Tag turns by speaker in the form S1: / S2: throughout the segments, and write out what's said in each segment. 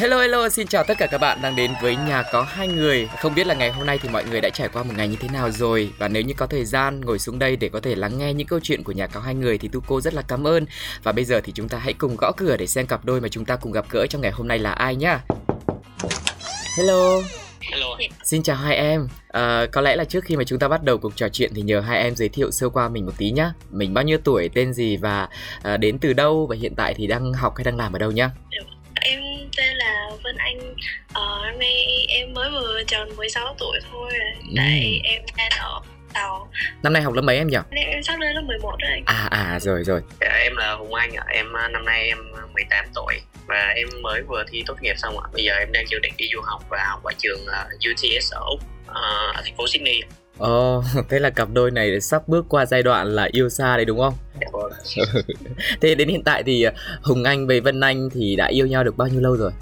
S1: Hello hello, xin chào tất cả các bạn đang đến với nhà có hai người. Không biết là ngày hôm nay thì mọi người đã trải qua một ngày như thế nào rồi và nếu như có thời gian ngồi xuống đây để có thể lắng nghe những câu chuyện của nhà có hai người thì tu cô rất là cảm ơn. Và bây giờ thì chúng ta hãy cùng gõ cửa để xem cặp đôi mà chúng ta cùng gặp gỡ trong ngày hôm nay là ai nhá. Hello.
S2: Hello.
S1: Xin chào hai em. À, có lẽ là trước khi mà chúng ta bắt đầu cuộc trò chuyện thì nhờ hai em giới thiệu sơ qua mình một tí nhá. Mình bao nhiêu tuổi, tên gì và à, đến từ đâu và hiện tại thì đang học hay đang làm ở đâu nhá?
S3: Em tên là Vân Anh ờ, Năm nay em mới vừa tròn 16 tuổi thôi Tại em đang ở Tàu
S1: Năm nay học lớp mấy em nhỉ?
S3: Nên em sắp lên lớp 11 rồi anh
S1: À à rồi rồi.
S2: Dạ, em là Hùng Anh ạ. Em à, năm nay em 18 tuổi và em mới vừa thi tốt nghiệp xong ạ. Bây giờ em đang dự định đi du học và học ở trường UTS ở Úc ở thành phố Sydney.
S1: Ồ, thế là cặp đôi này sắp bước qua giai đoạn là yêu xa đấy đúng không?
S2: Dạ
S1: Thế đến hiện tại thì Hùng Anh với Vân Anh thì đã yêu nhau được bao nhiêu lâu rồi?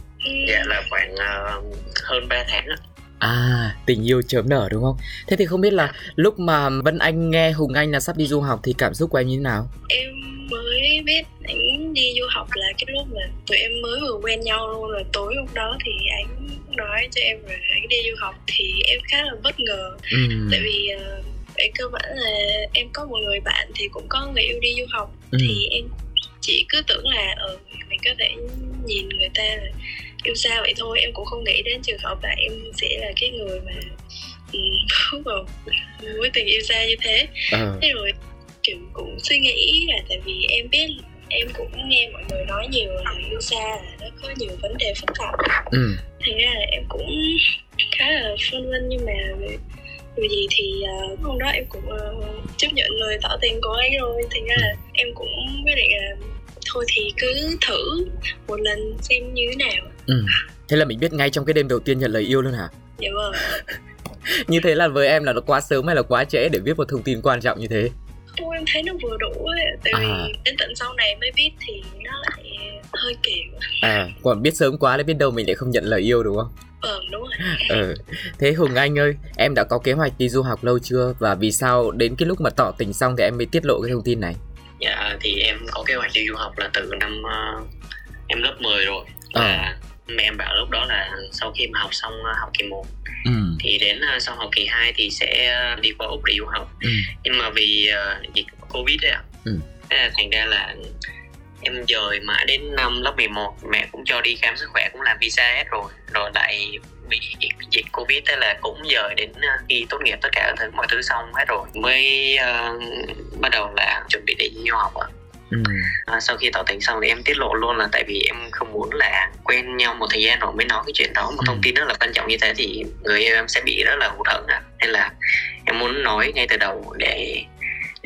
S2: Dạ là khoảng uh, hơn 3 tháng ạ.
S1: À, tình yêu chớm nở đúng không? Thế thì không biết là lúc mà Vân Anh nghe Hùng Anh là sắp đi du học thì cảm xúc của em như thế nào?
S3: Em mới biết anh đi du học là cái lúc mà tụi em mới vừa quen nhau luôn rồi Tối hôm đó thì anh nói cho em là anh đi du học Thì em khá là bất ngờ
S1: Ừ.
S3: Tại vì uh, về cơ bản là em có một người bạn thì cũng có người yêu đi du học
S1: Ừ.
S3: thì em chỉ cứ tưởng là ừ, mình có thể nhìn người ta là yêu xa vậy thôi em cũng không nghĩ đến trường hợp là em sẽ là cái người mà ừ, bước vào mối tình yêu xa như thế
S1: Ờ.
S3: thế rồi kiểu cũng suy nghĩ là tại vì em biết em cũng nghe mọi người nói nhiều là yêu xa là nó có nhiều vấn đề phức tạp
S1: Ừ.
S3: thành ra là em cũng khá là phân vân nhưng mà dù gì thì uh, hôm đó em cũng uh, chấp nhận lời tỏ tình của anh rồi thành ra là em cũng quyết định là thôi thì cứ thử một lần xem như thế nào
S1: Ừ. Thế là mình biết ngay trong cái đêm đầu tiên nhận lời yêu luôn hả?
S3: dạ vâng
S1: Như thế là với em là nó quá sớm hay là quá trễ để biết một thông tin quan trọng như thế?
S3: Ô, em thấy nó vừa đủ ấy. tại vì
S1: À.
S3: đến tận sau này mới biết thì nó lại hơi kỳ quá
S1: À, còn biết sớm quá lại biết đâu mình lại không nhận lời yêu đúng không?
S3: ờ đúng rồi
S1: Ừ. Thế Hùng Anh ơi, em đã có kế hoạch đi du học lâu chưa? Và vì sao đến cái lúc mà tỏ tình xong thì em mới tiết lộ cái thông tin này?
S2: Dạ thì em có kế hoạch đi du học là từ năm uh, em lớp 10 rồi.
S1: Ờ.
S2: Và mẹ em bảo lúc đó là sau khi mà học xong uh, học kỳ 1
S1: Ừ.
S2: thì đến uh, sau học kỳ 2 thì sẽ uh, đi qua Úc để du học.
S1: Ừ.
S2: nhưng mà vì uh, dịch covid ấy ạ
S1: Ừ.
S2: thế là thành ra là em dời mãi đến năm lớp 11 mẹ cũng cho đi khám sức khỏe cũng làm visa hết rồi. Rồi lại bị dịch covid thế là cũng dời đến khi tốt nghiệp tất cả các thứ mọi thứ xong hết rồi. Mới uh, bắt đầu là chuẩn bị để đi du học ạ.
S1: Ừ.
S2: à, sau khi tỏ tình xong thì em tiết lộ luôn là tại vì em không muốn là quen nhau một thời gian rồi mới nói cái chuyện đó. Một
S1: Ừ.
S2: thông tin rất là quan trọng như thế thì người yêu em sẽ bị rất là hụt hẫng ạ. Nên là em muốn nói ngay từ đầu để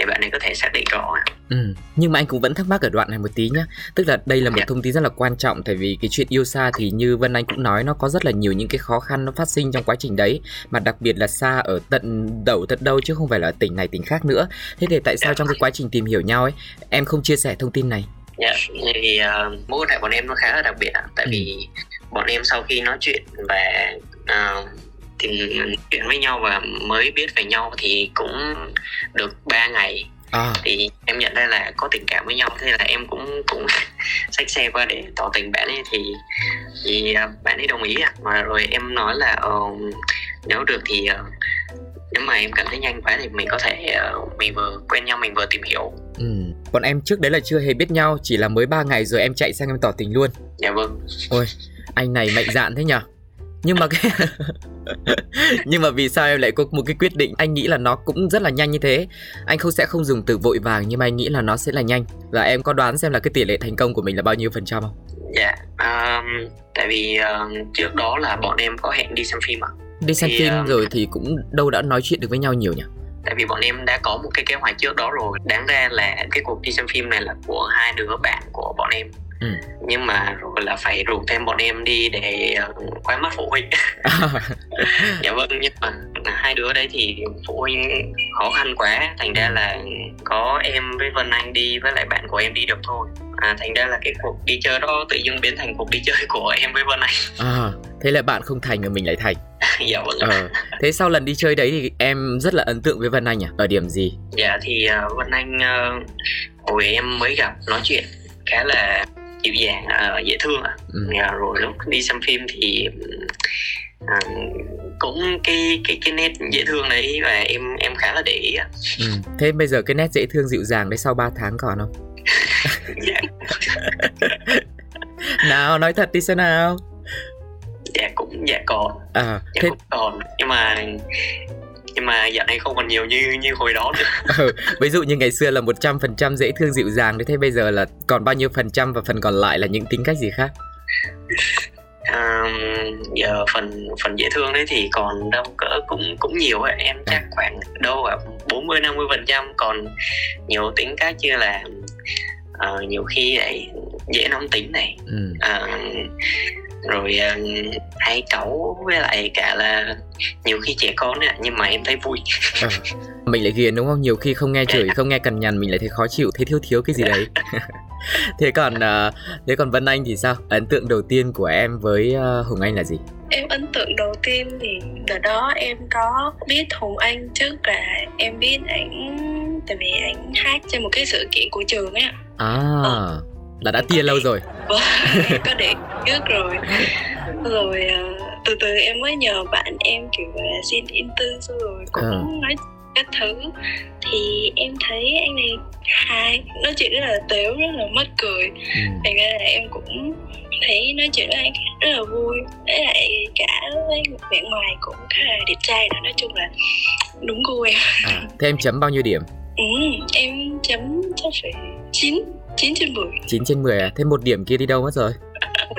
S2: để bạn ấy có thể xác định rõ ạ.
S1: Ừ. Nhưng mà anh cũng vẫn thắc mắc ở đoạn này một tí nhá Tức là đây là một
S2: Dạ.
S1: thông tin rất là quan trọng Tại vì cái chuyện yêu xa thì như Vân Anh cũng nói Nó có rất là nhiều những cái khó khăn nó phát sinh trong quá trình đấy Mà đặc biệt là xa ở tận đầu tận đâu Chứ không phải là ở tỉnh này tỉnh khác nữa Thế thì tại sao
S2: Dạ.
S1: trong cái quá trình tìm hiểu nhau ấy Em không chia sẻ thông tin này
S2: Dạ, thì uh, mối quan hệ bọn em nó khá là đặc biệt ạ. Tại
S1: Ừ.
S2: vì bọn em sau khi nói chuyện và uh, tìm chuyện với nhau và mới biết về nhau thì cũng được 3 ngày.
S1: À.
S2: Thì em nhận ra là có tình cảm với nhau thế là em cũng cũng xách xe qua để tỏ tình bạn ấy. Thì thì uh, bạn ấy đồng ý ạ. Và rồi em nói là ờ, nếu được thì uh, nếu mà em cảm thấy nhanh quá thì mình có thể uh, mình vừa quen nhau mình vừa tìm hiểu.
S1: Ừ. Bọn em trước đấy là chưa hề biết nhau Chỉ là mới 3 ngày rồi em chạy sang em tỏ tình luôn.
S2: Dạ vâng.
S1: Ôi anh này mạnh dạn thế nhở? Nhưng mà cái nhưng mà vì sao em lại có một cái quyết định anh nghĩ là nó cũng rất là nhanh như thế anh không sẽ không dùng từ vội vàng nhưng mà anh nghĩ là nó sẽ là nhanh và em có đoán xem là cái tỷ lệ thành công của mình là bao nhiêu phần trăm không
S2: Dạ, um, tại vì uh, trước đó là bọn em có hẹn đi xem phim ạ.
S1: đi xem
S2: Thì,
S1: phim
S2: ờ,
S1: rồi thì cũng đâu đã nói chuyện được với nhau nhiều nhỉ
S2: Tại vì bọn em đã có một cái kế hoạch trước đó rồi. Đáng ra là cái cuộc đi xem phim này là của hai đứa bạn của bọn em. Ừ. nhưng mà rồi là phải rủ thêm bọn em đi để uh, quay mắt phụ huynh. Dạ vâng nhưng mà hai đứa đấy thì phụ huynh khó khăn quá. Thành ra là có em với Vân Anh đi với lại bạn của em đi được thôi. À thành ra là cái cuộc đi chơi đó tự dưng biến thành cuộc đi chơi của em với Vân Anh.
S1: À thế là bạn không thành mà mình lại thành.
S2: Dạ vâng
S1: ờ. thế sau lần đi chơi đấy thì em rất là ấn tượng với Vân Anh à? Ở điểm gì?
S2: Dạ thì uh, Vân Anh uh, hồi em mới gặp nói chuyện khá là dịu dàng uh, dễ thương ạ. Ừ. rồi lúc đi xem phim thì uh, cũng cái cái cái nét dễ thương đấy và em em khá là để ý
S1: ừ. thế bây giờ cái nét dễ thương dịu dàng đấy sau 3 tháng còn không? Dạ. nào nói thật đi xem nào.
S2: Dạ cũng dạ còn
S1: à
S2: dạ thế... cũng còn. Nhưng mà nhưng mà dạo này không còn nhiều như như hồi đó nữa
S1: ừ, ví dụ như ngày xưa là 100% dễ thương dịu dàng thế bây giờ là còn bao nhiêu phần trăm và phần còn lại là những tính cách gì khác
S2: um, giờ phần phần dễ thương đấy thì còn đâu cỡ cũng cũng nhiều ấy. em chắc à. khoảng đâu à 40 50 phần trăm còn nhiều tính cách như là uh, nhiều khi lại dễ nóng tính này ừ. uh, rồi uh, hay cẩu với lại cả là nhiều khi trẻ con ấy, nhưng mà em thấy vui. À,
S1: mình lại ghiền đúng không? Nhiều khi không nghe chửi không nghe cằn nhằn mình lại thấy khó chịu thấy thiếu thiếu cái gì đấy. Thế còn uh, thế còn Vân Anh thì sao? Ấn tượng đầu tiên của em với uh, Hùng Anh là gì?
S3: Em ấn tượng đầu tiên thì đợt đó em có biết Hùng Anh trước là em biết ảnh tại vì ảnh hát trên một cái sự kiện của trường ấy
S1: à. Ờ là đã tia lâu rồi.
S3: Có để trước rồi. Rồi uh, từ từ em mới nhờ bạn em kiểu là xin in tư xong rồi cũng à. nói các thứ. Thì em thấy anh này hay nói chuyện rất là tếu rất là mất cười. Ừ. thành ra là em cũng thấy nói chuyện với anh rất là vui. Với lại cả với vẻ ngoài cũng khá là đẹp trai đó nói chung là đúng gu em.
S1: À, thế em chấm bao nhiêu điểm?
S3: Ừ em chấm chắc phải chín 9 trên 10
S1: 9 trên 10 à? Thế một điểm kia đi đâu mất rồi?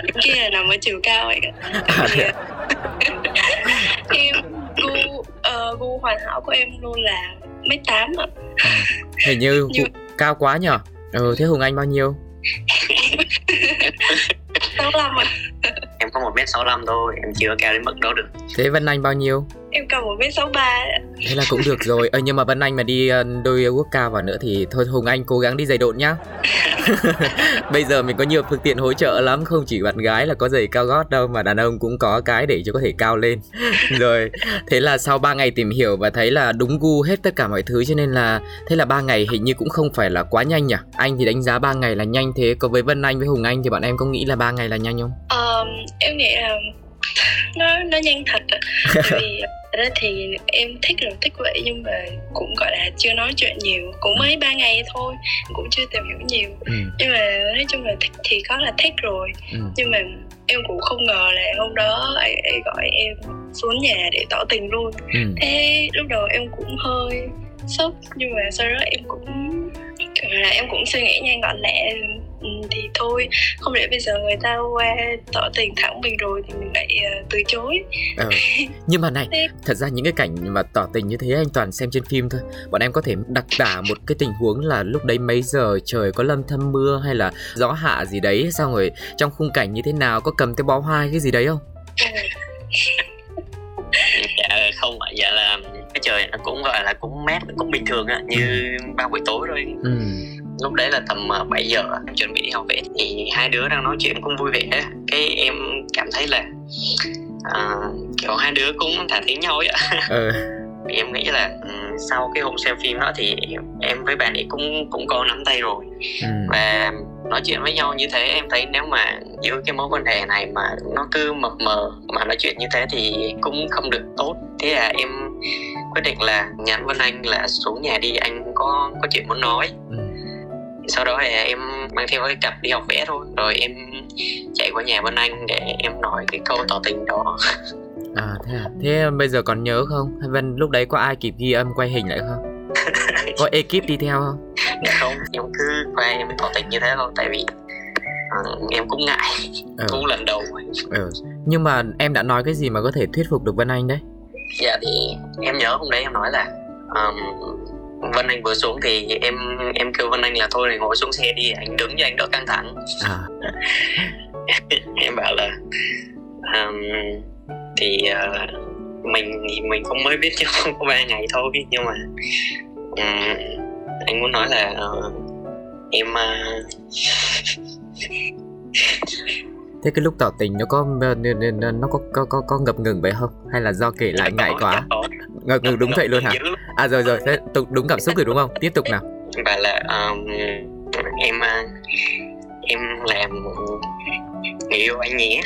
S3: điểm kia là nằm ở chiều cao vậy à, Em gu, uh, gu hoàn hảo của em luôn là mấy tám ạ
S1: Hình như Như... cao quá nhở? Ừ, thế Hùng Anh bao nhiêu?
S3: 65 ạ
S2: Em có 1m65 thôi, em chưa cao đến mức đó được
S1: Thế Vân Anh bao nhiêu?
S3: Em cao 1m63
S1: Thế là cũng được rồi. Ơ nhưng mà Vân Anh mà đi ờ, đôi quốc cao vào nữa thì thôi Hùng Anh cố gắng đi giày độn nhá. Bây giờ mình có nhiều phương tiện hỗ trợ lắm. Không chỉ bạn gái là có giày cao gót đâu mà đàn ông cũng có cái để cho có thể cao lên. Rồi thế là sau 3 ngày tìm hiểu và thấy là đúng gu hết tất cả mọi thứ cho nên là thế là ba ngày hình như cũng không phải là quá nhanh nhỉ? Anh thì đánh giá 3 ngày là nhanh thế. Còn với Vân Anh với Hùng Anh thì bọn em có nghĩ là ba ngày là nhanh không?
S3: Um, em nghĩ là nó nó nhanh thật vì ra thì em thích là thích vậy nhưng mà cũng gọi là chưa nói chuyện nhiều. Cũng mấy ba ngày thôi cũng chưa tìm hiểu nhiều. Ừ. nhưng mà nói chung là thích thì có là thích rồi. Ừ. nhưng mà em cũng không ngờ là hôm đó ấy, ấy gọi em xuống nhà để tỏ tình luôn. Ừ. thế lúc đầu em cũng hơi sốc nhưng mà sau đó em cũng là em cũng suy nghĩ nhanh gọn lẹ. Ừ, thì thôi không lẽ bây giờ người ta qua tỏ tình thẳng mình rồi thì mình lại uh, từ chối?
S1: Ờ. nhưng mà này thật ra những cái cảnh mà tỏ tình như thế anh toàn xem trên phim thôi. Bọn em có thể đặc tả một cái tình huống là lúc đấy mấy giờ trời có lâm thâm mưa hay là gió hạ gì đấy xong rồi trong khung cảnh như thế nào có cầm cái bó hoa cái gì đấy không?
S2: Dạ không ạ dạ là cái trời nó cũng gọi là cũng mát cũng bình thường á như ba buổi tối rồi. Ừ lúc đấy là tầm 7 ờ, giờ chuẩn bị đi học về. Thì hai đứa đang nói chuyện cũng vui vẻ. Cái em cảm thấy là uh, kiểu hai đứa cũng thả tiếng nhau ấy ạ. Ừ. em nghĩ là um, sau cái hôm xem phim đó thì em với bạn ấy cũng cũng có nắm tay rồi. Ừ. và nói chuyện với nhau như thế em thấy nếu mà giữ cái mối quan hệ này mà nó cứ mập mờ mà nói chuyện như thế thì cũng không được tốt. Thế là em quyết định là nhắn Vân Anh là xuống nhà đi anh có có chuyện muốn nói. Ừ sau đó thì em mang theo cái cặp đi học vẽ thôi. Rồi em chạy qua nhà bên anh để em nói cái câu tỏ tình đó.
S1: À thế à? Thế bây giờ còn nhớ không? Vân lúc đấy có ai kịp ghi âm quay hình lại không? Có ekip đi theo không?
S2: Dạ không. Em cứ qua em tỏ tình như thế thôi. Tại vì uh, em cũng ngại. Ừ. cũng lần đầu.
S1: Ừ. nhưng mà em đã nói cái gì mà có thể thuyết phục được vân anh đấy?
S2: Dạ thì em nhớ hôm đấy em nói là um, Vân Anh vừa xuống thì em em kêu Vân Anh là thôi thì ngồi xuống xe đi anh đứng cho anh đỡ căng thẳng.
S1: À.
S2: Em bảo là um, thì uh, mình thì mình cũng mới biết chứ không có ba ngày thôi nhưng mà um, anh muốn nói là uh, em uh,
S1: thế cái lúc tỏ tình nó có nó có có có, có ngập ngừng vậy không? Hay là do kể lại ngại quá? ngập ngừng đúng vậy luôn hả? À rồi rồi. Thế đúng cảm xúc rồi đúng không? Tiếp tục nào.
S2: Và là um, em uh, em làm người yêu anh nhé.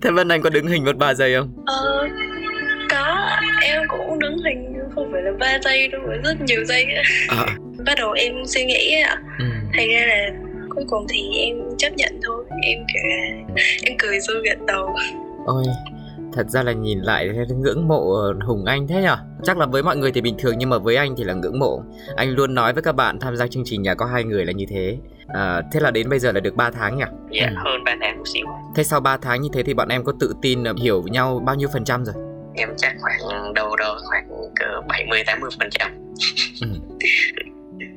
S1: Thế Vân Anh có đứng hình một ba giây không?
S3: Ờ, có. Em cũng đứng hình không phải là ba giây đâu mà rất nhiều giây. À. bắt đầu em suy nghĩ ạ ừ. Thành ra là cuối cùng thì em chấp nhận thôi. Em kiểu là em cười rồi gật đầu.
S1: Ôi thật ra là nhìn lại ngưỡng mộ hùng anh thế nhở? Chắc là với mọi người thì bình thường nhưng mà với anh thì là ngưỡng mộ. Anh luôn nói với các bạn tham gia chương trình nhà có hai người là như thế. À, thế là đến bây giờ là được 3 tháng nhỉ
S2: dạ ừ. hơn 3 tháng một xíu.
S1: Thế sau 3 tháng như thế thì bọn em có tự tin hiểu nhau bao nhiêu phần trăm rồi?
S2: Em chắc khoảng đâu đó khoảng cỡ 70 80 phần trăm. Ừ.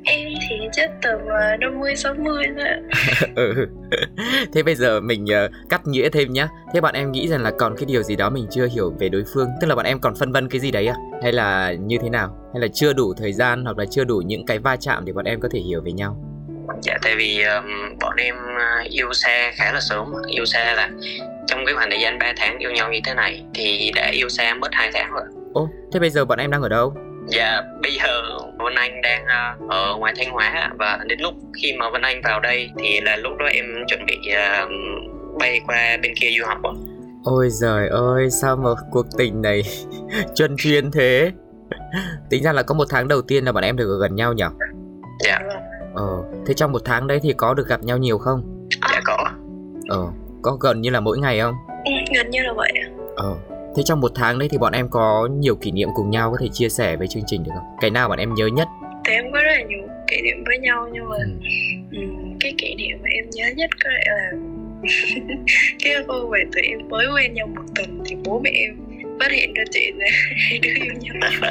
S3: em thì chắc tầm 50 ờ, 60 thôi
S1: ừ. Thế bây giờ mình uh, cắt nghĩa thêm nhá. Thế bọn em nghĩ rằng là còn cái điều gì đó mình chưa hiểu về đối phương, tức là bọn em còn phân vân cái gì đấy à? Hay là như thế nào? Hay là chưa đủ thời gian hoặc là chưa đủ những cái va chạm để bọn em có thể hiểu về nhau?
S2: Dạ tại vì um, bọn em yêu xa khá là sớm, yêu xa là trong cái khoảng thời gian 3 tháng yêu nhau như thế này thì đã yêu xa mất 2 tháng rồi.
S1: Ồ, thế bây giờ bọn em đang ở đâu?
S2: Dạ, bây giờ Vân Anh đang uh, ở ngoài Thanh Hóa và đến lúc khi mà Vân Anh vào đây thì là lúc đó em chuẩn bị uh, bay qua bên kia du học ạ.
S1: Ôi giời ơi, sao mà cuộc tình này chân chuyên thế? Tính ra là có một tháng đầu tiên là bọn em được ở gần nhau nhỉ?
S2: Dạ.
S1: Ờ, thế trong một tháng đấy thì có được gặp nhau nhiều không?
S2: Dạ có.
S1: Ờ, có gần như là mỗi ngày không?
S3: Ừ, gần như là vậy.
S1: Ờ, Thế trong một tháng đấy thì bọn em có nhiều kỷ niệm cùng nhau có thể chia sẻ với chương trình được không? Cái nào bọn em nhớ nhất?
S3: Thì em có rất là nhiều kỷ niệm với nhau nhưng mà ừ. um, cái kỷ niệm mà em nhớ nhất có lẽ là cái hôm mà tụi em mới quen nhau một tuần thì bố mẹ em phát hiện ra chuyện là hai đứa yêu nhau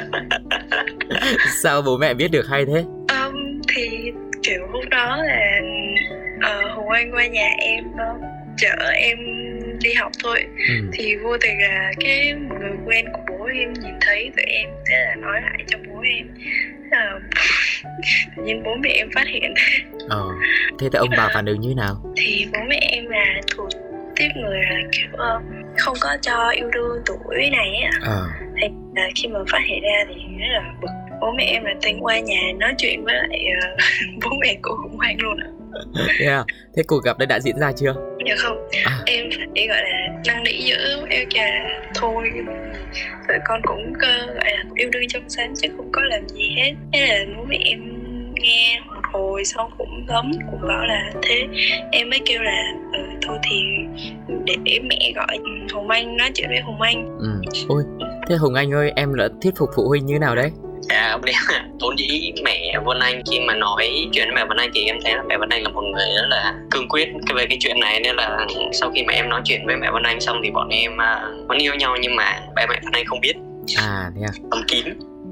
S1: sao bố mẹ biết được hay thế
S3: um, thì kiểu lúc đó là uh, hùng anh qua nhà em uh, chở em đi học thôi. Ừ. thì vô tình là cái một người quen của bố em nhìn thấy tụi em thế là nói lại cho bố em. Là tự nhiên bố mẹ em phát hiện.
S1: Ờ. Thế thì ông bà phản ứng như nào?
S3: Thì bố mẹ em là thuộc tiếp người là kiểu uh, không có cho yêu đương tuổi này á. Ờ. thì khi mà phát hiện ra thì rất là bực bố mẹ em là tính qua nhà nói chuyện với lại uh, bố mẹ của hùng hoang luôn ạ.
S1: Yeah. thế cuộc gặp đấy đã diễn ra chưa?
S3: Dạ không. À. em phải gọi là năn nỉ giữ em kìa thôi. Tụi con cũng cơ gọi là yêu đương trong sáng chứ không có làm gì hết. Thế là bố mẹ em nghe một hồi xong cũng gấm cũng bảo là thế em mới kêu là ừ, thôi thì để mẹ gọi hùng anh nói chuyện với hùng anh.
S1: Ừ. ôi thế hùng anh ơi em đã thuyết phục phụ huynh như nào đấy
S2: dạ ông đấy vốn dĩ mẹ Vân Anh khi mà nói chuyện với mẹ Vân Anh thì em thấy là mẹ Vân Anh là một người rất là cương quyết về cái chuyện này nên là sau khi mà em nói chuyện với mẹ Vân Anh xong thì bọn em uh, vẫn yêu nhau nhưng mà ba mẹ Vân Anh không biết
S1: à thế à
S2: âm kín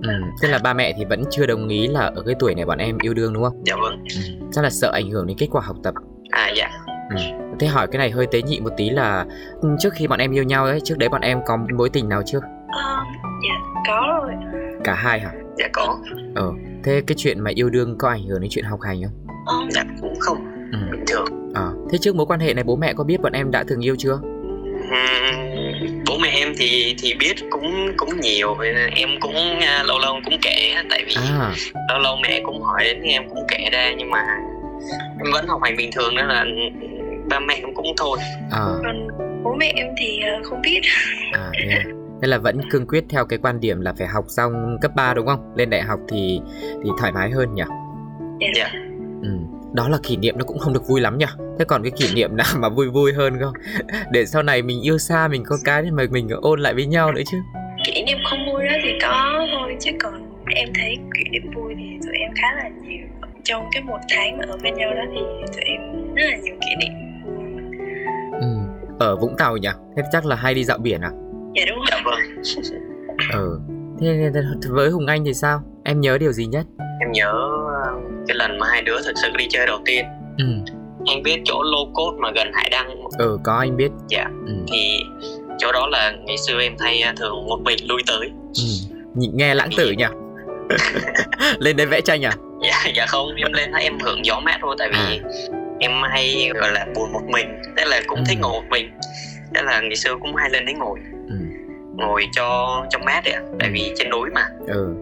S1: Ừ, tức là ba mẹ thì vẫn chưa đồng ý là ở cái tuổi này bọn em yêu đương đúng không?
S2: Dạ vâng.
S1: Ừ, chắc là sợ ảnh hưởng đến kết quả học tập.
S2: À dạ.
S1: Ừ. Thế hỏi cái này hơi tế nhị một tí là ừ, trước khi bọn em yêu nhau ấy, trước đấy bọn em có mối tình nào chưa?
S3: Ờ, dạ có rồi.
S1: Cả hai hả?
S2: Dạ có.
S1: Ờ, thế cái chuyện mà yêu đương có ảnh hưởng đến chuyện học hành không?
S2: Ờ, dạ cũng không. Ừ. Bình thường.
S1: Ờ, thế trước mối quan hệ này bố mẹ có biết bọn em đã từng yêu chưa?
S2: bố mẹ em thì thì biết cũng cũng nhiều em cũng uh, lâu lâu cũng kể tại vì à. lâu lâu mẹ cũng hỏi đến em cũng kể ra nhưng mà em vẫn học hành bình thường đó là ba mẹ em cũng thôi
S3: à. còn bố mẹ em thì uh, không biết
S1: à, yeah. Nên là vẫn cương quyết theo cái quan điểm là phải học xong cấp 3 đúng không? Lên đại học thì thì thoải mái hơn nhỉ?
S2: Dạ. Yeah.
S1: Ừ. Đó là kỷ niệm nó cũng không được vui lắm nhỉ? Thế còn cái kỷ niệm nào mà vui vui hơn không? Để sau này mình yêu xa mình có cái mà mình ôn lại với nhau nữa chứ.
S3: Kỷ niệm không vui đó thì có thôi chứ còn em thấy kỷ niệm vui thì tụi em khá là nhiều. Trong cái một tháng mà ở bên nhau đó thì tụi em rất là nhiều kỷ niệm.
S1: Ừ. Ở Vũng Tàu nhỉ? Thế chắc là hay đi dạo biển à?
S3: Dạ đúng.
S2: Dạ vâng.
S1: ừ thế với hùng anh thì sao em nhớ điều gì nhất
S2: em nhớ ờ, cái lần mà hai đứa thực sự đi chơi đầu tiên
S1: ừ
S2: anh biết chỗ lô cốt mà gần hải đăng
S1: ừ có anh biết
S2: dạ
S1: ừ.
S2: thì chỗ đó là ngày xưa em thay ờ, thường một mình lui tới
S1: ừ. nghe lãng tử nhỉ lên đây vẽ tranh à
S2: dạ dạ không em lên em hưởng gió mát thôi tại vì à. em hay gọi là buồn một mình tức là cũng ừ. thích ngồi một mình tức là ngày xưa cũng hay lên đấy ngồi. Ngồi cho cho mát đấy tại ừ. vì trên núi mà ừ.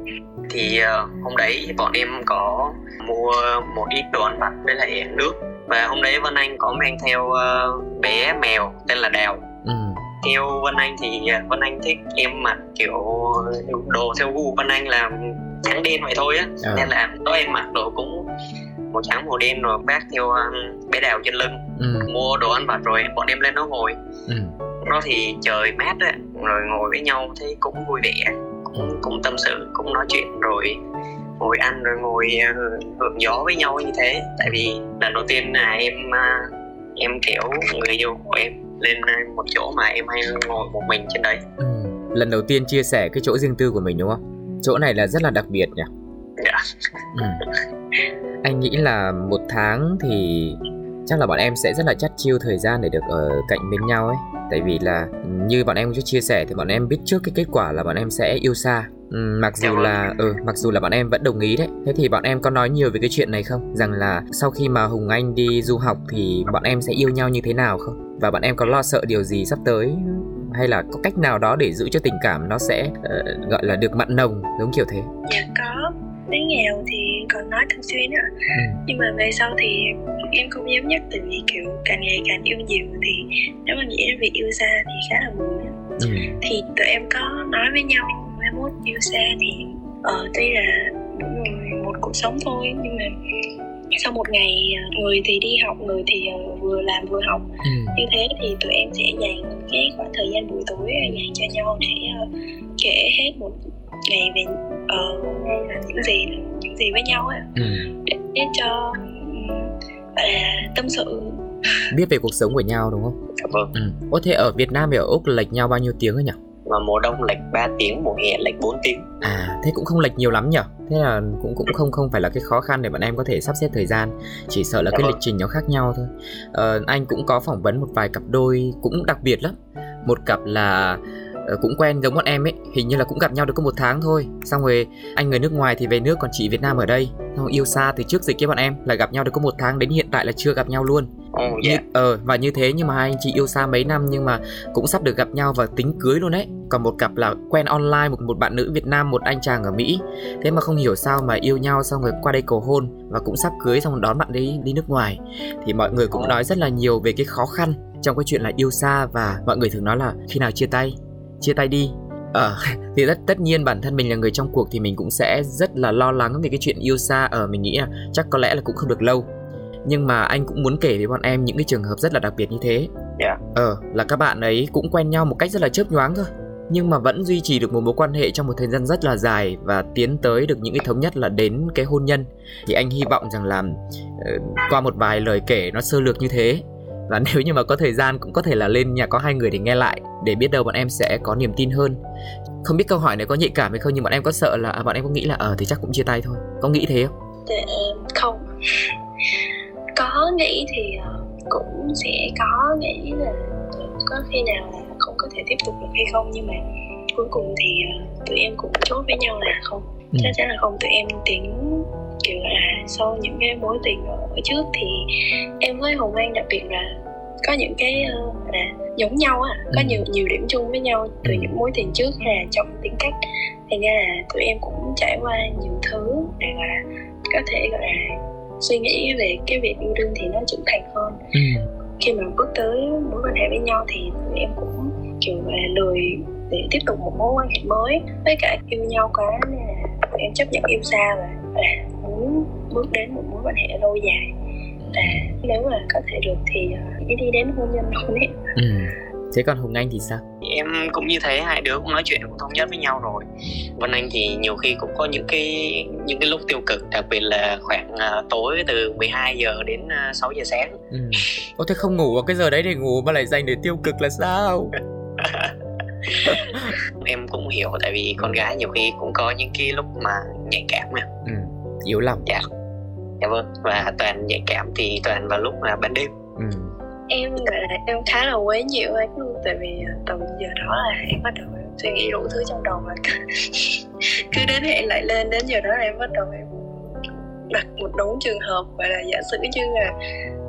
S2: thì uh, hôm đấy bọn em có mua một ít đồ ăn vặt với lại nước và hôm đấy Vân Anh có mang theo uh, bé mèo tên là Đào ừ. theo Vân Anh thì uh, Vân Anh thích em mặc kiểu đồ theo gu Vân Anh là trắng đen vậy thôi á ừ. nên là đó em mặc đồ cũng màu trắng màu đen rồi bác theo um, bé đào trên lưng ừ. mua đồ ăn vặt rồi bọn em lên đó ngồi ừ. Đó thì trời mát á rồi ngồi với nhau thấy cũng vui vẻ cũng cũng tâm sự cũng nói chuyện rồi ngồi ăn rồi ngồi uh, hưởng gió với nhau như thế tại vì lần đầu tiên là em uh, em kiểu người yêu của em lên một chỗ mà em hay ngồi một mình trên đấy ừ.
S1: lần đầu tiên chia sẻ cái chỗ riêng tư của mình đúng không chỗ này là rất là đặc biệt nhỉ
S2: dạ
S1: ừ. anh nghĩ là một tháng thì chắc là bọn em sẽ rất là chắt chiêu thời gian để được ở cạnh bên nhau ấy. Tại vì là như bọn em cũng chia sẻ thì bọn em biết trước cái kết quả là bọn em sẽ yêu xa. Ừ, mặc dù là ừ, mặc dù là bọn em vẫn đồng ý đấy. Thế thì bọn em có nói nhiều về cái chuyện này không? Rằng là sau khi mà hùng anh đi du học thì bọn em sẽ yêu nhau như thế nào không? Và bọn em có lo sợ điều gì sắp tới? Hay là có cách nào đó để giữ cho tình cảm nó sẽ uh, gọi là được mặn nồng giống kiểu thế?
S3: Dạ có đến nghèo thì còn nói thường xuyên ạ ừ. nhưng mà về sau thì em không dám nhắc tại vì kiểu càng ngày càng yêu nhiều thì nếu mà nghĩ đến việc yêu xa thì khá là buồn ừ. thì tụi em có nói với nhau mai mốt yêu xa thì ờ tuy là mỗi người một cuộc sống thôi nhưng mà sau một ngày ờ, người thì đi học người thì ờ, vừa làm vừa học ừ. như thế thì tụi em sẽ dành cái khoảng thời gian buổi tối dành cho nhau để uh, kể hết một ngày về uh, là những gì những gì với nhau ấy. Ừ. để, để cho gọi là tâm sự
S1: biết về cuộc sống của nhau đúng không?
S2: Dạ vâng.
S1: Ừ. Ủa thế ở Việt Nam và ở Úc lệch nhau bao nhiêu tiếng ấy nhỉ?
S2: Mà mùa đông lệch 3 tiếng, mùa hè lệch 4 tiếng.
S1: À, thế cũng không lệch nhiều lắm nhỉ? Thế là cũng cũng không không phải là cái khó khăn để bọn em có thể sắp xếp thời gian, chỉ sợ là dạ cái vâng. lịch trình nó khác nhau thôi. Ờ, anh cũng có phỏng vấn một vài cặp đôi cũng đặc biệt lắm. Một cặp là Ờ, cũng quen giống bọn em ấy hình như là cũng gặp nhau được có một tháng thôi. Xong rồi anh người nước ngoài thì về nước còn chị Việt Nam ở đây. Xong yêu xa từ trước dịch với bọn em là gặp nhau được có một tháng đến hiện tại là chưa gặp nhau luôn.
S2: Oh, yeah. như,
S1: ờ và như thế nhưng mà hai anh chị yêu xa mấy năm nhưng mà cũng sắp được gặp nhau và tính cưới luôn đấy còn một cặp là quen online một một bạn nữ Việt Nam một anh chàng ở Mỹ. Thế mà không hiểu sao mà yêu nhau xong rồi qua đây cầu hôn và cũng sắp cưới xong đón bạn đấy đi nước ngoài. Thì mọi người cũng nói rất là nhiều về cái khó khăn trong cái chuyện là yêu xa và mọi người thường nói là khi nào chia tay chia tay đi. Ờ, thì tất tất nhiên bản thân mình là người trong cuộc thì mình cũng sẽ rất là lo lắng về cái chuyện yêu xa ở ờ, mình nghĩ là chắc có lẽ là cũng không được lâu. Nhưng mà anh cũng muốn kể với bọn em những cái trường hợp rất là đặc biệt như thế.
S2: Yeah.
S1: ờ là các bạn ấy cũng quen nhau một cách rất là chớp nhoáng thôi nhưng mà vẫn duy trì được một mối quan hệ trong một thời gian rất là dài và tiến tới được những cái thống nhất là đến cái hôn nhân. Thì anh hy vọng rằng là uh, qua một vài lời kể nó sơ lược như thế và nếu như mà có thời gian cũng có thể là lên nhà có hai người để nghe lại để biết đâu bọn em sẽ có niềm tin hơn. Không biết câu hỏi này có nhạy cảm hay không nhưng bọn em có sợ là à, bọn em có nghĩ là ờ thì chắc cũng chia tay thôi. Có nghĩ thế không?
S3: Dạ, không. Có nghĩ thì ờ, cũng sẽ có nghĩ là có khi nào là không có thể tiếp tục được hay không nhưng mà cuối cùng thì ờ, tụi em cũng chốt với nhau là không. Ừ. chắc chắn là không tụi em tiến kiểu là sau những cái mối tình ở trước thì em với hồng anh đặc biệt là có những cái uh, là giống nhau á có ừ. nhiều nhiều điểm chung với nhau từ ừ. những mối tình trước hay là trong tính cách thì ra là tụi em cũng trải qua nhiều thứ để là có thể gọi là suy nghĩ về cái việc yêu đương thì nó trưởng thành hơn ừ. khi mà bước tới mối quan hệ với nhau thì tụi em cũng kiểu là lười để tiếp tục một mối quan hệ mới với cả yêu nhau quá nên là tụi em chấp nhận yêu xa và là muốn bước đến một mối quan hệ lâu dài. Và nếu mà có thể được thì uh, đi đến hôn nhân luôn ấy
S1: ừ. thế còn hùng anh thì sao?
S2: Em cũng như thế hai đứa cũng nói chuyện cũng thống nhất với nhau rồi. Vân anh thì nhiều khi cũng có những cái những cái lúc tiêu cực đặc biệt là khoảng uh, tối từ 12 giờ đến uh, à, 6 giờ sáng.
S1: Ừ. Ô thế không ngủ vào cái giờ đấy để ngủ mà lại dành để tiêu cực là sao?
S2: Em cũng hiểu tại vì con gái nhiều khi cũng có những cái lúc mà nhạy cảm nè
S1: ừ. Yếu lòng
S2: dạ. Dạ vâng. Và toàn nhạy cảm thì toàn vào lúc là ban đêm.
S1: Ừ.
S3: em là em khá là quấy nhiều anh luôn tại vì à, tầm giờ đó là em bắt đầu suy nghĩ đủ thứ trong đầu mà cứ đến hẹn lại lên đến giờ đó là em bắt đầu em đặt một đống trường hợp gọi là giả sử như là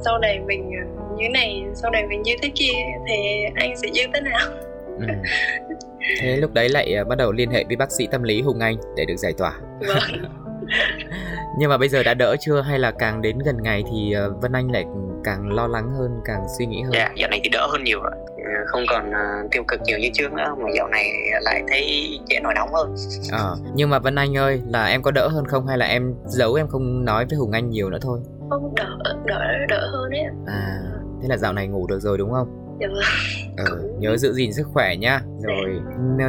S3: sau này mình à, như này sau này mình như thế kia thì anh sẽ như thế nào?
S1: Ừ. thế lúc đấy lại à, bắt đầu liên hệ với bác sĩ tâm lý hùng anh để được giải tỏa.
S3: Vâng
S1: nhưng mà bây giờ đã đỡ chưa? Hay là càng đến gần ngày thì à, vân anh lại càng lo lắng hơn càng suy nghĩ hơn?
S2: Dạ dạo này thì đỡ hơn nhiều rồi ừ, không còn uh, tiêu cực nhiều như trước nữa mà dạo này lại thấy dễ nổi nóng hơn.
S1: Ờ à, nhưng mà vân anh ơi là em có đỡ hơn không? Hay là em giấu em không nói với hùng anh nhiều nữa thôi?
S3: Không đỡ đỡ đỡ hơn đấy
S1: à thế là dạo này ngủ được rồi đúng không?
S3: Dạ vâng.
S1: Ờ, nhớ giữ gìn sức khỏe nhá. Rồi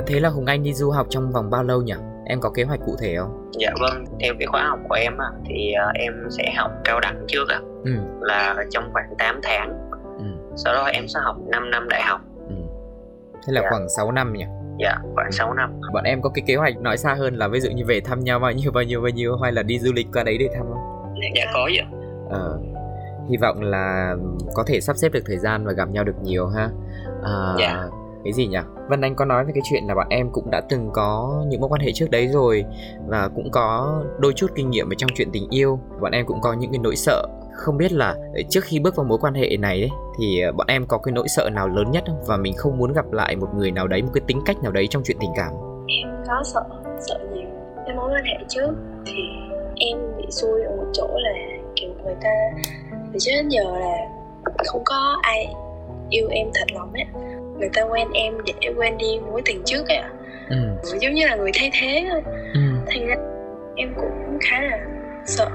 S1: thế là hùng anh đi du học trong vòng bao lâu nhỉ em có kế hoạch cụ thể không?
S2: Dạ vâng theo cái khóa học của em á, thì uh, em sẽ học cao đẳng trước ạ. Ừ. là trong khoảng 8 tháng. Ừ. sau đó em sẽ học 5 năm đại học. Ừ.
S1: thế là dạ. khoảng 6 năm nhỉ?
S2: Dạ khoảng 6 năm.
S1: Bọn em có cái kế hoạch nói xa hơn là ví dụ như về thăm nhau bao nhiêu bao nhiêu bao nhiêu hay là đi du lịch qua đấy để thăm không?
S2: Dạ có vậy
S1: ờ hy vọng là có thể sắp xếp được thời gian và gặp nhau được nhiều ha. À, dạ cái gì nhỉ? Vân Anh có nói về cái chuyện là bọn em cũng đã từng có những mối quan hệ trước đấy rồi và cũng có đôi chút kinh nghiệm ở trong chuyện tình yêu. Bọn em cũng có những cái nỗi sợ. Không biết là ờ, trước khi bước vào mối quan hệ này ấy, thì ờ, bọn em có cái nỗi sợ nào lớn nhất không? Và mình không muốn gặp lại một người nào đấy một cái tính cách nào đấy trong chuyện tình cảm?
S3: Em có sợ sợ nhiều. Cái mối quan hệ trước thì em bị xui ở một chỗ là kiểu người ta từ trước đến giờ là không có ai yêu em thật lòng ấy người ta quen em để quên đi mối tình trước ấy ạ. Ừ. giống như là người thay thế thôi. Ừ. thành ra em cũng khá là sợ.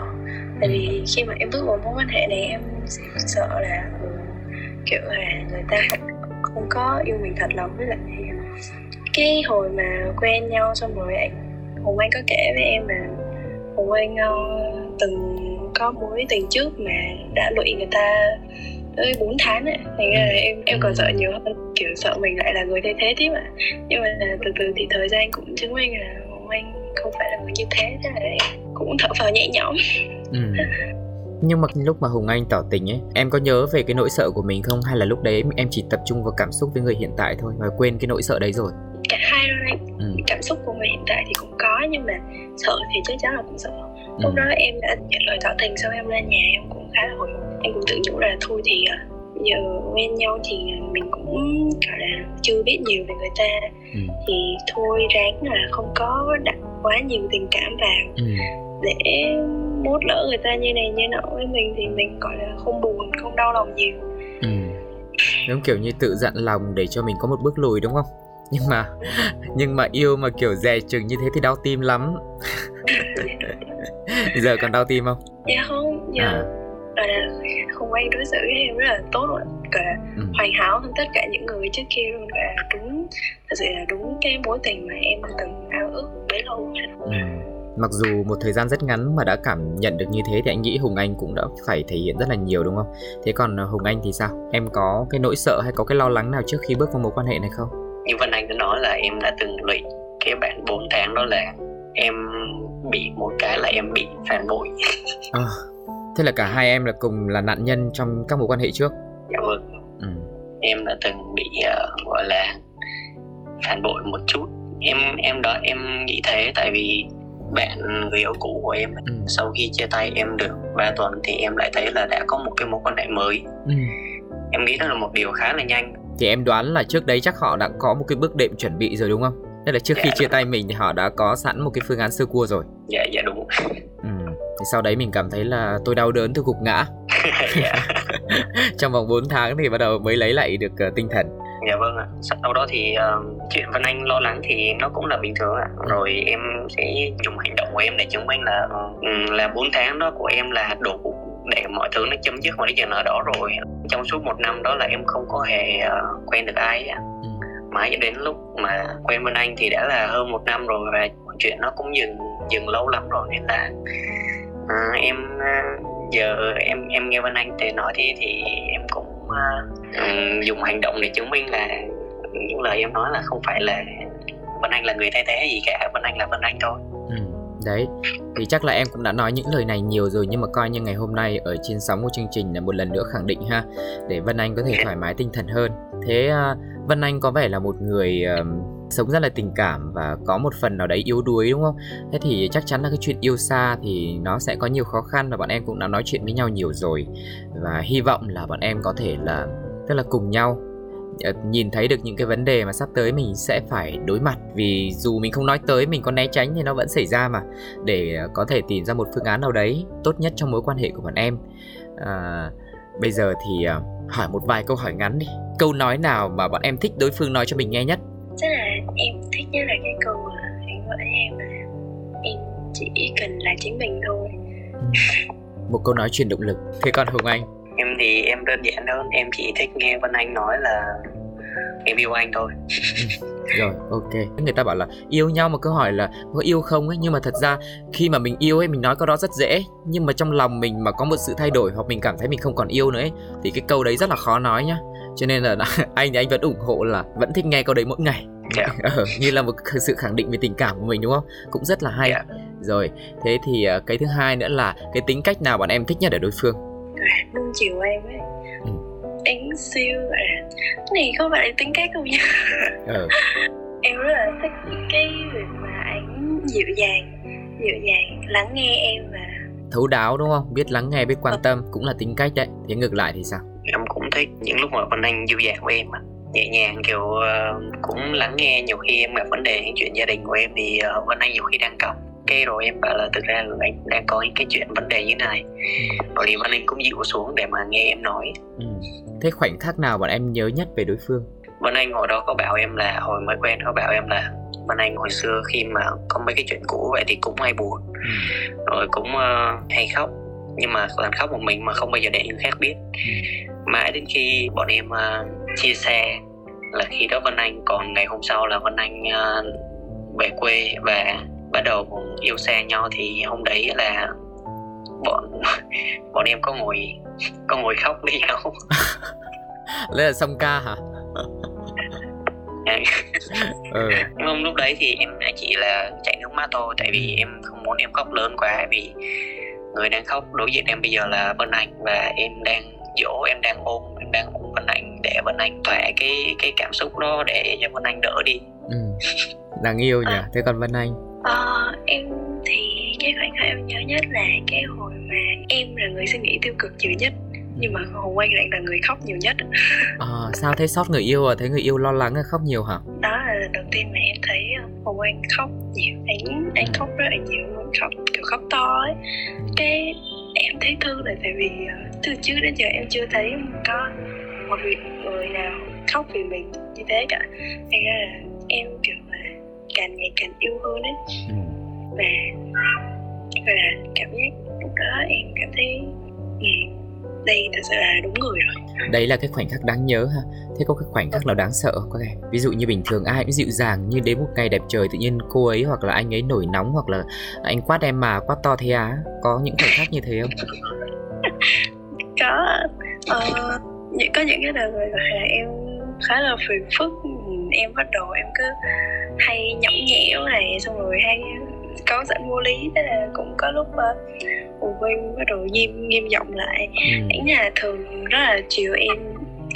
S3: Tại vì khi mà em bước vào mối quan hệ này em sẽ sợ là ừ, kiểu là người ta không, không có yêu mình thật lòng. Với lại cái hồi mà quen nhau xong rồi anh hùng anh có kể với em là hùng anh uh, từng có mối tình trước mà đã lụy người ta tới 4 tháng ấy thành ra là em em còn sợ nhiều hơn kiểu sợ mình lại là người thay thế tiếp ạ nhưng mà từ từ thì thời gian cũng chứng minh là anh không phải là người như thế thế là em cũng thở phào nhẹ nhõm. Ừ.
S1: nhưng mà lúc mà hùng anh tỏ tình ấy em có nhớ về cái nỗi sợ của mình không? Hay là lúc đấy em chỉ tập trung vào cảm xúc với người hiện tại thôi và quên cái nỗi sợ đấy rồi?
S3: Cả hai luôn anh. Ừ. cảm xúc của người hiện tại thì cũng có nhưng mà sợ thì chắc chắn là cũng sợ. ừ. Lúc đó em đã nhận lời tỏ tình xong em lên nhà em cũng khá là hồi hộp em cũng tự nhủ là thôi thì à, giờ quen nhau thì mình cũng gọi là chưa biết nhiều về người ta ừ. thì thôi ráng là không có đặt quá nhiều tình cảm vào ừ. để mốt lỡ người ta như này như nọ với mình thì mình gọi là không buồn không đau lòng nhiều ừ.
S1: giống kiểu như tự dặn lòng để cho mình có một bước lùi đúng không nhưng mà nhưng mà yêu mà kiểu dè chừng như thế thì đau tim lắm giờ còn đau tim không
S3: dạ không giờ à gọi là không quen đối xử với em rất là tốt rồi gọi là ừ. hoàn hảo hơn tất cả những người trước kia luôn gọi là đúng thật sự là đúng cái mối tình mà em từng ao ước bấy lâu ừ.
S1: Mặc dù một thời gian rất ngắn mà đã cảm nhận được như thế thì anh nghĩ Hùng Anh cũng đã phải thể hiện rất là nhiều đúng không? Thế còn ờ, Hùng Anh thì sao? Em có cái nỗi sợ hay có cái lo lắng nào trước khi bước vào mối quan hệ này không?
S2: Như Vân Anh đã nói là em đã từng lụy cái bạn 4 tháng đó là em bị một cái là em bị phản bội.
S1: À, Thế là cả hai em là cùng là nạn nhân trong các mối quan hệ trước?
S2: Dạ vâng. Ừ. Em đã từng bị uh, gọi là phản bội một chút. Em em đó em nghĩ thế tại vì bạn người yêu cũ của em ừ. sau khi chia tay em được 3 tuần thì em lại thấy là đã có một cái mối quan hệ mới. Ừ. Em nghĩ đó là một điều khá là nhanh.
S1: Thì em đoán là trước đấy chắc họ đã có một cái bước đệm chuẩn bị rồi đúng không? Tức là trước dạ, khi chia tay mình thì họ đã có sẵn một cái phương án sơ cua rồi.
S2: Dạ dạ đúng.
S1: Ừ thì sau đấy mình cảm thấy là tôi đau đớn tôi gục ngã dạ. trong vòng 4 tháng thì bắt đầu mới lấy lại được uh, tinh thần
S2: dạ vâng ạ sau đó thì uh, chuyện Vân Anh lo lắng thì nó cũng là bình thường ạ ừ. rồi em sẽ dùng hành động của em để chứng minh là uh, là 4 tháng đó của em là đủ để mọi thứ nó chấm dứt và nó dừng ở đó rồi trong suốt một năm đó là em không có hề uh, quen được ai ừ mãi đến lúc mà quen bên Anh thì đã là hơn một năm rồi và chuyện nó cũng dừng dừng lâu lắm rồi nên là à, em à, giờ em em nghe bên Anh thì nói thì thì em cũng uh, dùng hành động để chứng minh là những lời em nói là không phải là bên Anh là người thay thế gì cả bên Anh là bên Anh thôi
S1: đấy thì chắc là em cũng đã nói những lời này nhiều rồi nhưng mà coi như ngày hôm nay ở trên sóng của chương trình là một lần nữa khẳng định ha để Vân Anh có thể thoải mái tinh thần hơn thế à, Vân Anh có vẻ là một người uh, sống rất là tình cảm và có một phần nào đấy yếu đuối đúng không? Thế thì chắc chắn là cái chuyện yêu xa thì nó sẽ có nhiều khó khăn và bọn em cũng đã nói chuyện với nhau nhiều rồi và hy vọng là bọn em có thể là tức là cùng nhau nhìn thấy được những cái vấn đề mà sắp tới mình sẽ phải đối mặt. Vì dù mình không nói tới mình có né tránh thì nó vẫn xảy ra mà. Để ờ, có thể tìm ra một phương án nào đấy tốt nhất trong mối quan hệ của bọn em. À, bây giờ thì hỏi một vài câu hỏi ngắn đi. Câu nói nào mà bọn em thích đối phương nói cho mình nghe nhất?
S3: Chắc là em thích nhất là cái câu mà anh gọi em là em chỉ cần là chính mình thôi.
S1: Một câu nói truyền động lực. Thế còn hùng anh
S2: em thì em đơn giản hơn em chỉ thích nghe vân anh nói là em yêu anh thôi
S1: rồi ok người ta bảo là yêu nhau mà cứ hỏi là có yêu không ấy nhưng mà thật ra khi mà mình yêu ấy mình nói câu đó rất dễ nhưng mà trong lòng mình mà có một sự thay đổi hoặc mình cảm thấy mình không còn yêu nữa ấy thì cái câu đấy rất là khó nói nhá cho nên là anh thì anh vẫn ủng hộ là vẫn thích nghe câu đấy mỗi ngày yeah. Dạ. ờ, như là một sự khẳng định về tình cảm của mình đúng không cũng rất là hay yeah. Dạ. rồi thế thì ờ, cái thứ hai nữa là cái tính cách nào bọn em thích nhất ở đối phương
S3: nuông chiều em ấy. Ừ. anh siêu à. Cái này có phải là tính cách không nhá ừ. em rất là thích cái việc mà anh dịu dàng dịu dàng lắng nghe em và
S1: thấu đáo đúng không? Biết lắng nghe biết quan tâm cũng là tính cách đấy. Thế ngược lại thì sao?
S2: Em cũng thích những lúc mà Vân Anh dịu dàng của em nhẹ nhàng kiểu uh, cũng lắng nghe nhiều khi em gặp vấn đề những chuyện gia đình của em thì uh, Vân Anh nhiều khi đang cọc cái rồi em bảo là thực ra là anh đang có những cái chuyện vấn đề như này ừ. rồi thì Vân Anh cũng dịu xuống để mà nghe em nói ừ.
S1: thế khoảnh khắc nào bọn em nhớ nhất về đối phương
S2: Vân Anh hồi đó có bảo em là hồi mới quen có bảo em là Vân Anh hồi xưa khi mà có mấy cái chuyện cũ vậy thì cũng hay buồn ừ. rồi cũng uh, hay khóc nhưng mà lần khóc một mình mà không bao giờ để người khác biết ừ mãi đến khi bọn em uh, chia xe là khi đó Vân Anh còn ngày hôm sau là Vân Anh uh, về quê và bắt đầu yêu xa nhau thì hôm đấy là bọn bọn em có ngồi có ngồi khóc với nhau
S1: Đây là song ca hả?
S2: ừ. Nhưng lúc đấy thì em chỉ là chạy nước mắt thôi Tại vì em không muốn em khóc lớn quá Vì người đang khóc đối diện em bây giờ là Vân Anh Và em đang dỗ em đang ôm em đang ôm Vân Anh để Vân Anh thỏa cái cái cảm xúc đó để cho Vân Anh đỡ đi ừ.
S1: đáng yêu nhỉ à, thế còn Vân Anh
S3: à, em thì cái khoảnh khắc em nhớ nhất là cái hồi mà em là người suy nghĩ tiêu cực nhiều nhất nhưng mà hồng anh lại là người khóc nhiều nhất.
S1: À, sao thấy sót người yêu à? Thấy người yêu lo lắng hay khóc nhiều hả?
S3: Đó là lần đầu tiên mà em thấy hồng anh khóc nhiều anh anh khóc rất là nhiều khóc kiểu khóc to ấy. Ừ. cái em thấy thương là tại vì uh, từ trước đến giờ em chưa thấy có một người nào khóc vì mình như thế cả. Thành ra là em kiểu càng ngày càng yêu hơn ấy. Ừ. và và cảm giác lúc đó em cảm thấy ừ, đây thật sự là đúng người rồi.
S1: Đấy là cái khoảnh khắc đáng nhớ ha. Thế có cái khoảnh khắc nào đáng sợ không? Các em ví dụ như bình thường ai cũng dịu dàng như đến một ngày đẹp trời tự nhiên cô ấy hoặc là anh ấy nổi nóng hoặc là anh quát em mà quát to thế á. Có những khoảnh khắc như thế không?
S3: Có uh, có những cái đợt gọi là em khá là phiền phức em bắt đầu em cứ hay nhõng nhẽo này xong rồi hay có dẫn vô lý thế là cũng có lúc uh, phụ huynh bắt đầu nghiêm nghiêm giọng lại ừ. ảnh là thường rất là chiều em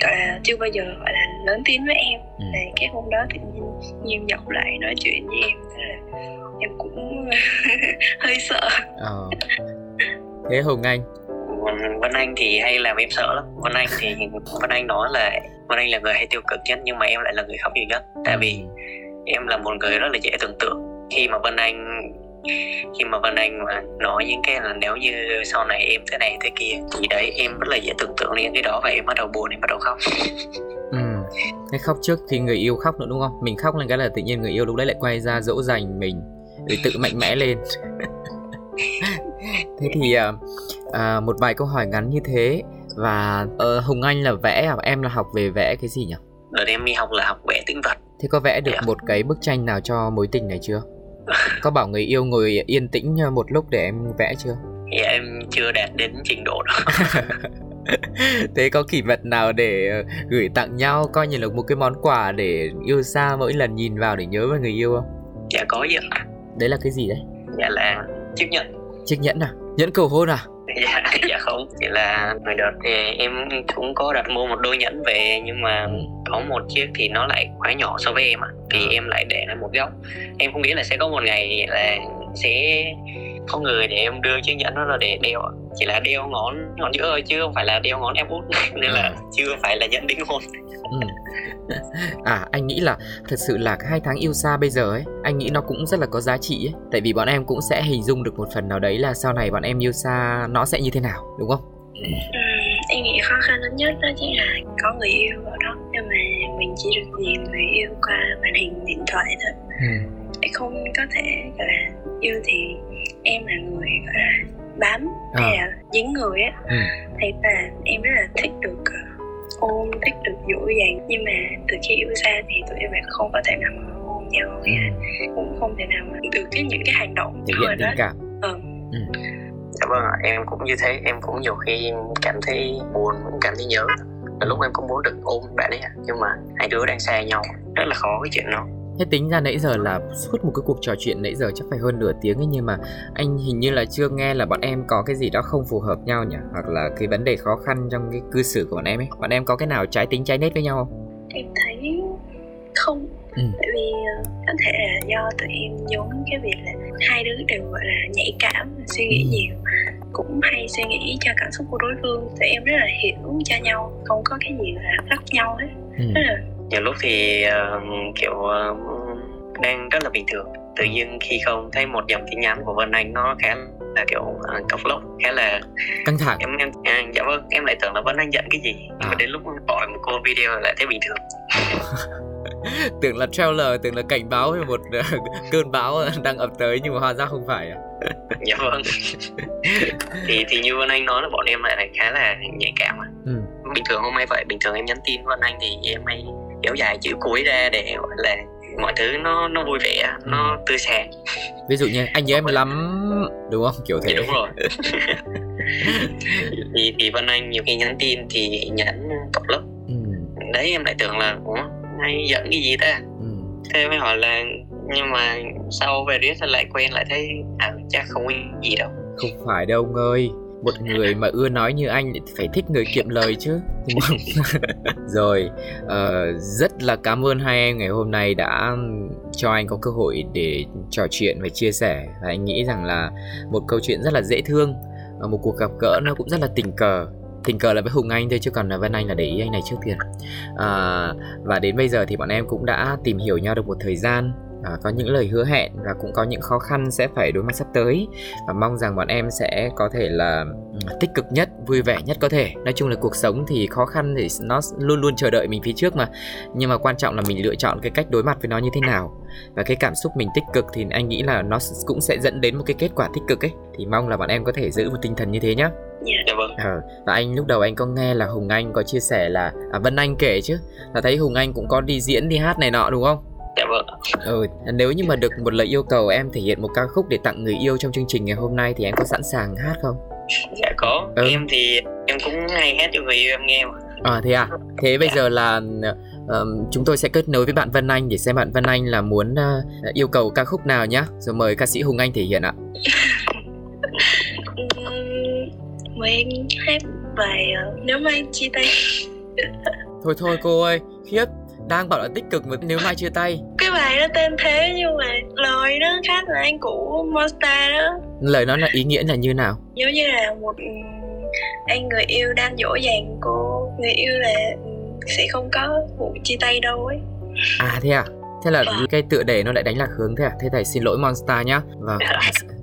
S3: gọi là chưa bao giờ gọi là lớn tiếng với em ừ. là cái hôm đó tự nhiên nghiêm giọng lại nói chuyện với em thế là em cũng hơi sợ ờ.
S1: thế hùng anh
S2: Vân Anh thì hay làm em sợ lắm. Vân Anh thì Vân Anh nói là Vân Anh là người hay tiêu cực nhất nhưng mà em lại là người khóc nhiều nhất. Tại vì em là một người rất là dễ tưởng tượng. Khi mà Vân Anh khi mà Vân Anh mà nói những cái là nếu như sau này em thế này thế kia thì đấy em rất là dễ tưởng tượng đến cái đó và em bắt đầu buồn em bắt đầu khóc.
S1: Ừ. Cái khóc trước khi người yêu khóc nữa đúng không? Mình khóc lên cái là tự nhiên người yêu lúc đấy lại quay ra dỗ dành mình để tự mạnh mẽ lên. Thế thì uh, à, một vài câu hỏi ngắn như thế. Và uh, Hùng Anh là vẽ à? Em là học về vẽ cái gì nhỉ?
S2: Đợt em đi học là học vẽ tĩnh vật
S1: Thế có vẽ được yeah. một cái bức tranh nào cho mối tình này chưa? có bảo người yêu ngồi yên tĩnh một lúc để em vẽ chưa?
S2: Dạ em chưa đạt đến trình độ đó.
S1: Thế có kỷ vật nào để ờ, gửi tặng nhau? Coi như là một cái món quà để yêu xa mỗi lần nhìn vào để nhớ về người yêu không?
S2: Dạ có chứ.
S1: Đấy là cái gì đấy?
S2: Dạ là chiếc nhẫn.
S1: Chiếc nhẫn à? Nhẫn cầu hôn à
S2: dạ dạ không chỉ là hồi đợt thì em cũng có đặt mua một đôi nhẫn về nhưng mà có một chiếc thì nó lại quá nhỏ so với em ạ. Thì em lại để ở một góc. Em không nghĩ là sẽ có một ngày là sẽ có người để em đưa chiếc nhẫn đó là để đeo chỉ là đeo ngón ngón giữa thôi chứ không phải là đeo ngón ép út. Nên là chưa phải là nhẫn đính hôn.
S1: Ừ. à anh nghĩ là thật sự là hai tháng yêu xa bây giờ ấy anh nghĩ nó cũng rất là có giá trị ấy. Tại vì bọn em cũng sẽ hình dung được một phần nào đấy là sau này bọn em yêu xa nó sẽ như thế nào đúng không?
S3: Ừ, em nghĩ khó khăn lớn nhất đó chính là có người yêu ở đó. Nhưng mà mình chỉ được nhìn người yêu qua màn hình điện thoại thôi. Ừ. không có thể gọi là yêu thì em là người gọi là bám à. hay là dính người á. Ừ. thì là em rất là thích được uh, ôm thích được dỗ dành. Nhưng mà từ khi yêu xa thì tụi em lại không có thể nào mà ôm nhau là cũng không thể nào mà được cái những cái hành động
S1: thể hiện tình cảm.
S3: Ừ. ừ.
S2: dạ vâng ạ em cũng như thế. Em cũng nhiều khi cảm thấy buồn cũng cảm thấy nhớ. Là lúc em cũng muốn được ôm bạn ấy nhưng mà hai đứa đang xa nhau rất là khó cái chuyện đó
S1: Thế tính ra nãy giờ là suốt một cái cuộc trò chuyện nãy giờ chắc phải hơn nửa tiếng ấy nhưng mà anh hình như là chưa nghe là bọn em có cái gì đó không phù hợp nhau nhỉ? Hoặc là cái vấn đề khó khăn trong cái cư xử của bọn em ấy. Bọn em có cái nào trái tính trái nết với nhau không?
S3: Em thấy không. Ừ. Tại vì ờ, có thể là do tụi em giống cái việc là hai đứa đều gọi là nhạy cảm, suy nghĩ ừ. nhiều cũng hay suy nghĩ cho cảm xúc của đối phương tụi em rất là hiểu cho nhau không có cái gì là lắc nhau hết ừ. rất là
S2: nhiều lúc thì uh, kiểu uh, đang rất là bình thường. Tự nhiên khi không thấy một dòng tin nhắn của Vân Anh nó khá là kiểu uh, cọc lốc khá là
S1: căng thẳng.
S2: Em em à, dạ vâng em lại tưởng là Vân Anh giận cái gì. À. mà đến lúc gọi một cô video lại thấy bình thường.
S1: Tưởng là trailer tưởng là cảnh báo về một uh, cơn bão đang ập tới nhưng mà hóa ra không phải à?
S2: Dạ vâng. Thì thì như Vân Anh nói là bọn em lại khá là nhạy cảm à. Ừ. bình thường hôm nay vậy bình thường em nhắn tin Vân Anh thì em hay kéo dài chữ cuối ra để gọi là mọi thứ nó nó vui vẻ nó tươi sáng.
S1: Ví dụ như anh nhớ em lắm đúng không? Kiểu thế.
S2: Thì đúng rồi. Thì thì vân anh nhiều khi nhắn tin thì nhắn cọc lốc. Ừ. đấy em lại tưởng là ủa hay giận cái gì ta? Ừ. thế mới hỏi là nhưng mà sau về riết lại quen lại thấy à chắc không có gì đâu.
S1: Không phải đâu ông ơi một người mà ưa nói như anh phải thích người kiệm lời chứ đúng không? Rồi uh, rất là cảm ơn hai em ngày hôm nay đã cho anh có cơ hội để trò chuyện và chia sẻ. Và anh nghĩ rằng là một câu chuyện rất là dễ thương ờ, một cuộc gặp gỡ nó cũng rất là tình cờ. Tình cờ là với Hùng Anh thôi chứ còn là Vân Anh là để ý anh này trước tiền à, ờ, và đến bây giờ thì bọn em cũng đã tìm hiểu nhau được một thời gian à, có những lời hứa hẹn và cũng có những khó khăn sẽ phải đối mặt sắp tới. Và mong rằng bọn em sẽ có thể là tích cực nhất vui vẻ nhất có thể. Nói chung là cuộc sống thì khó khăn thì nó luôn luôn chờ đợi mình phía trước mà. Nhưng mà quan trọng là mình lựa chọn cái cách đối mặt với nó như thế nào. Và cái cảm xúc mình tích cực thì anh nghĩ là nó cũng sẽ dẫn đến một cái kết quả tích cực ấy. Thì mong là bọn em có thể giữ một tinh thần như thế nhá.
S2: Dạ vâng.
S1: Ờ, và anh lúc đầu anh có nghe là Hùng Anh có chia sẻ là à, Vân Anh kể chứ. Là thấy Hùng Anh cũng có đi diễn đi hát này nọ đúng không?
S2: Dạ vâng.
S1: Ừ, nếu như mà được một lời yêu cầu em thể hiện một ca khúc để tặng người yêu trong chương trình ngày hôm nay thì em có sẵn sàng hát không?
S2: Dạ có. Ừ. Em thì em cũng hay hát cho người yêu em nghe mà.
S1: À thế à? Thế bây dạ. giờ là uh, chúng tôi sẽ kết nối với bạn Vân Anh để xem bạn Vân Anh là muốn uh, yêu cầu ca khúc nào nhá. Rồi mời ca sĩ Hùng Anh thể hiện ạ.
S3: mời em hát bài uh, nếu mai chia tay.
S1: thôi thôi cô ơi, khiếp đang bảo là tích cực mà nếu mai chia tay.
S3: Cái bài nó tên thế nhưng mà lời nó khác là anh cũ Monster đó.
S1: Lời nó là ý nghĩa là như nào?
S3: Giống như là một anh người yêu đang dỗ dành cô. Người yêu là sẽ không có vụ chia tay đâu ấy.
S1: À thế à? Thế là vâng. cái tựa đề nó lại đánh lạc hướng thế à? Thế thầy xin lỗi monster nhá. Vâng.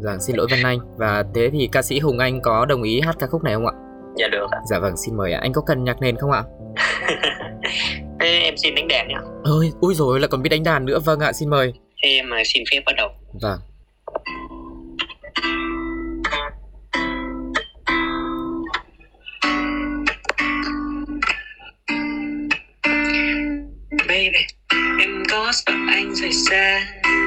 S1: Vâng xin lỗi vân anh. Và thế thì ca sĩ hùng anh có đồng ý hát ca khúc này không ạ?
S2: Dạ được ạ.
S1: Dạ vâng xin mời ạ. Anh có cần nhạc nền không ạ
S2: Thế em xin đánh đàn nhá.
S1: Ôi, ui rồi lại còn biết đánh đàn nữa. Vâng ạ, xin mời.
S2: Thế em à, xin phép bắt đầu.
S1: Vâng.
S2: Baby, em có sợ anh rời xa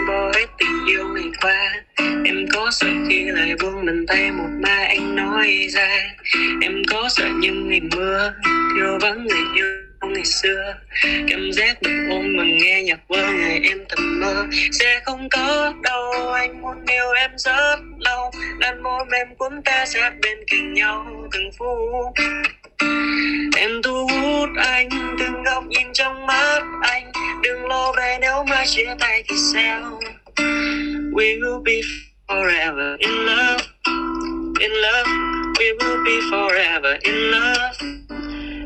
S2: với tình yêu ngày qua Em có sợ khi lời buông bàn tay một mai anh nói ra em có sợ những ngày mưa thiếu vắng người yêu ngày xưa. Cảm giác được ôm mà nghe nhạc vơ ngày em thầm mơ. Sẽ không có đâu, anh muốn yêu em rất lâu. Đàn môi em cuốn ta sát bên cạnh nhau từng phút. Em thu hút anh, từng góc nhìn trong mắt anh. Đừng lo về nếu mà chia tay thì sao? We will be forever in love in love. We will be forever in love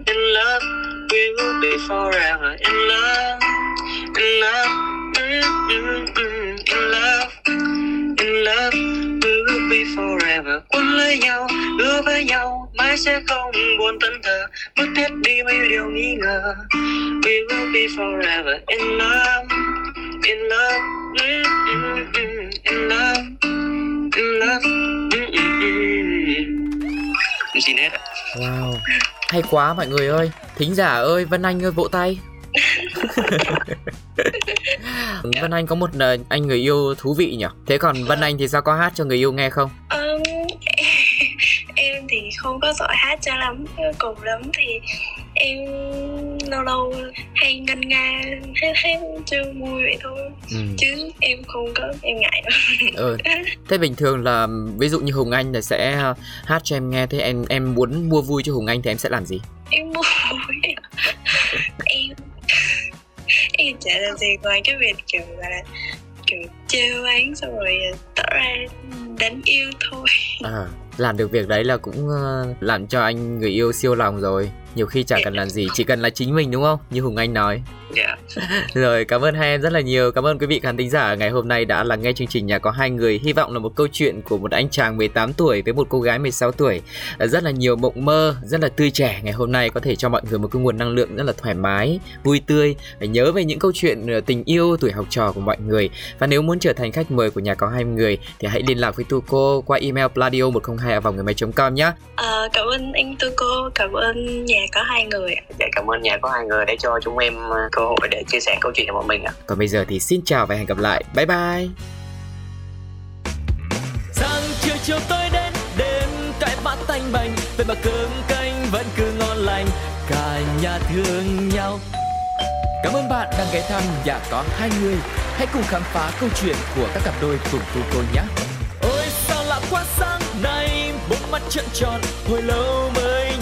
S2: in love we will be forever in love in love mm, mm, mm, in love in love. We will be forever quấn lấy nhau hứa với nhau mãi sẽ không buồn thân thờ. Mất hết đi mấy điều nghi ngờ. We will be forever in love in love mm, mm, mm, in love. In love mm, mm, mm. xin hết ạ.
S1: Wow, hay quá mọi người ơi. Thính giả ơi, Vân Anh ơi vỗ tay. Vân Anh có một ờ, anh người yêu thú vị nhỉ? Thế còn Vân Anh thì sao? Có hát cho người yêu nghe không?
S3: thì không có giỏi hát cho lắm cùng lắm thì em lâu lâu hay ngân nga hát hát cho vui vậy thôi
S1: Ừ.
S3: chứ em không có em ngại đâu
S1: ừ. Thế bình thường là ví dụ như Hùng Anh là sẽ ờ, hát cho em nghe Thế em em muốn mua vui cho Hùng Anh thì em sẽ làm gì?
S3: em mua vui em em chả làm gì ngoài cái việc kiểu là trêu bán xong rồi ờ, tỏ ra đánh yêu thôi.
S1: À, làm được việc đấy là cũng ờ, làm cho anh người yêu siêu lòng rồi. Nhiều khi chả cần làm gì, chỉ cần là chính mình đúng không? Như Hùng Anh nói
S2: dạ
S1: Rồi, cảm ơn hai em rất là nhiều. Cảm ơn quý vị khán thính giả ngày hôm nay đã lắng nghe chương trình Nhà có hai người. Hy vọng là một câu chuyện của một anh chàng 18 tuổi với một cô gái 16 tuổi. Ờ, Rất là nhiều mộng mơ, rất là tươi trẻ ngày hôm nay có thể cho mọi người một cái nguồn năng lượng rất là thoải mái, vui tươi. Để nhớ về những câu chuyện ờ, tình yêu tuổi học trò của mọi người. Và nếu muốn trở thành khách mời của Nhà có hai người thì hãy liên lạc với Tuco qua email pladio 102 vòng người máy.com nhé.
S3: Ờ, cảm ơn anh Tư cô cảm ơn nhà có hai người
S2: dạ cảm ơn nhà có hai người để cho chúng em cơ hội để chia sẻ câu chuyện của bọn mình ạ.
S1: Còn bây giờ thì xin chào và hẹn gặp lại. Bye bye.
S4: Sáng chiều chiều tối đến đêm cái bát tanh bành. Vậy mà cơm canh vẫn cứ ngon lành cả nhà thương nhau. Cảm ơn bạn đang ghé thăm nhà có hai người. Hãy cùng khám phá câu chuyện của các cặp đôi cùng tu cô nhé. Ôi sao lạ quá sáng nay bốn mắt trợn tròn hồi lâu mới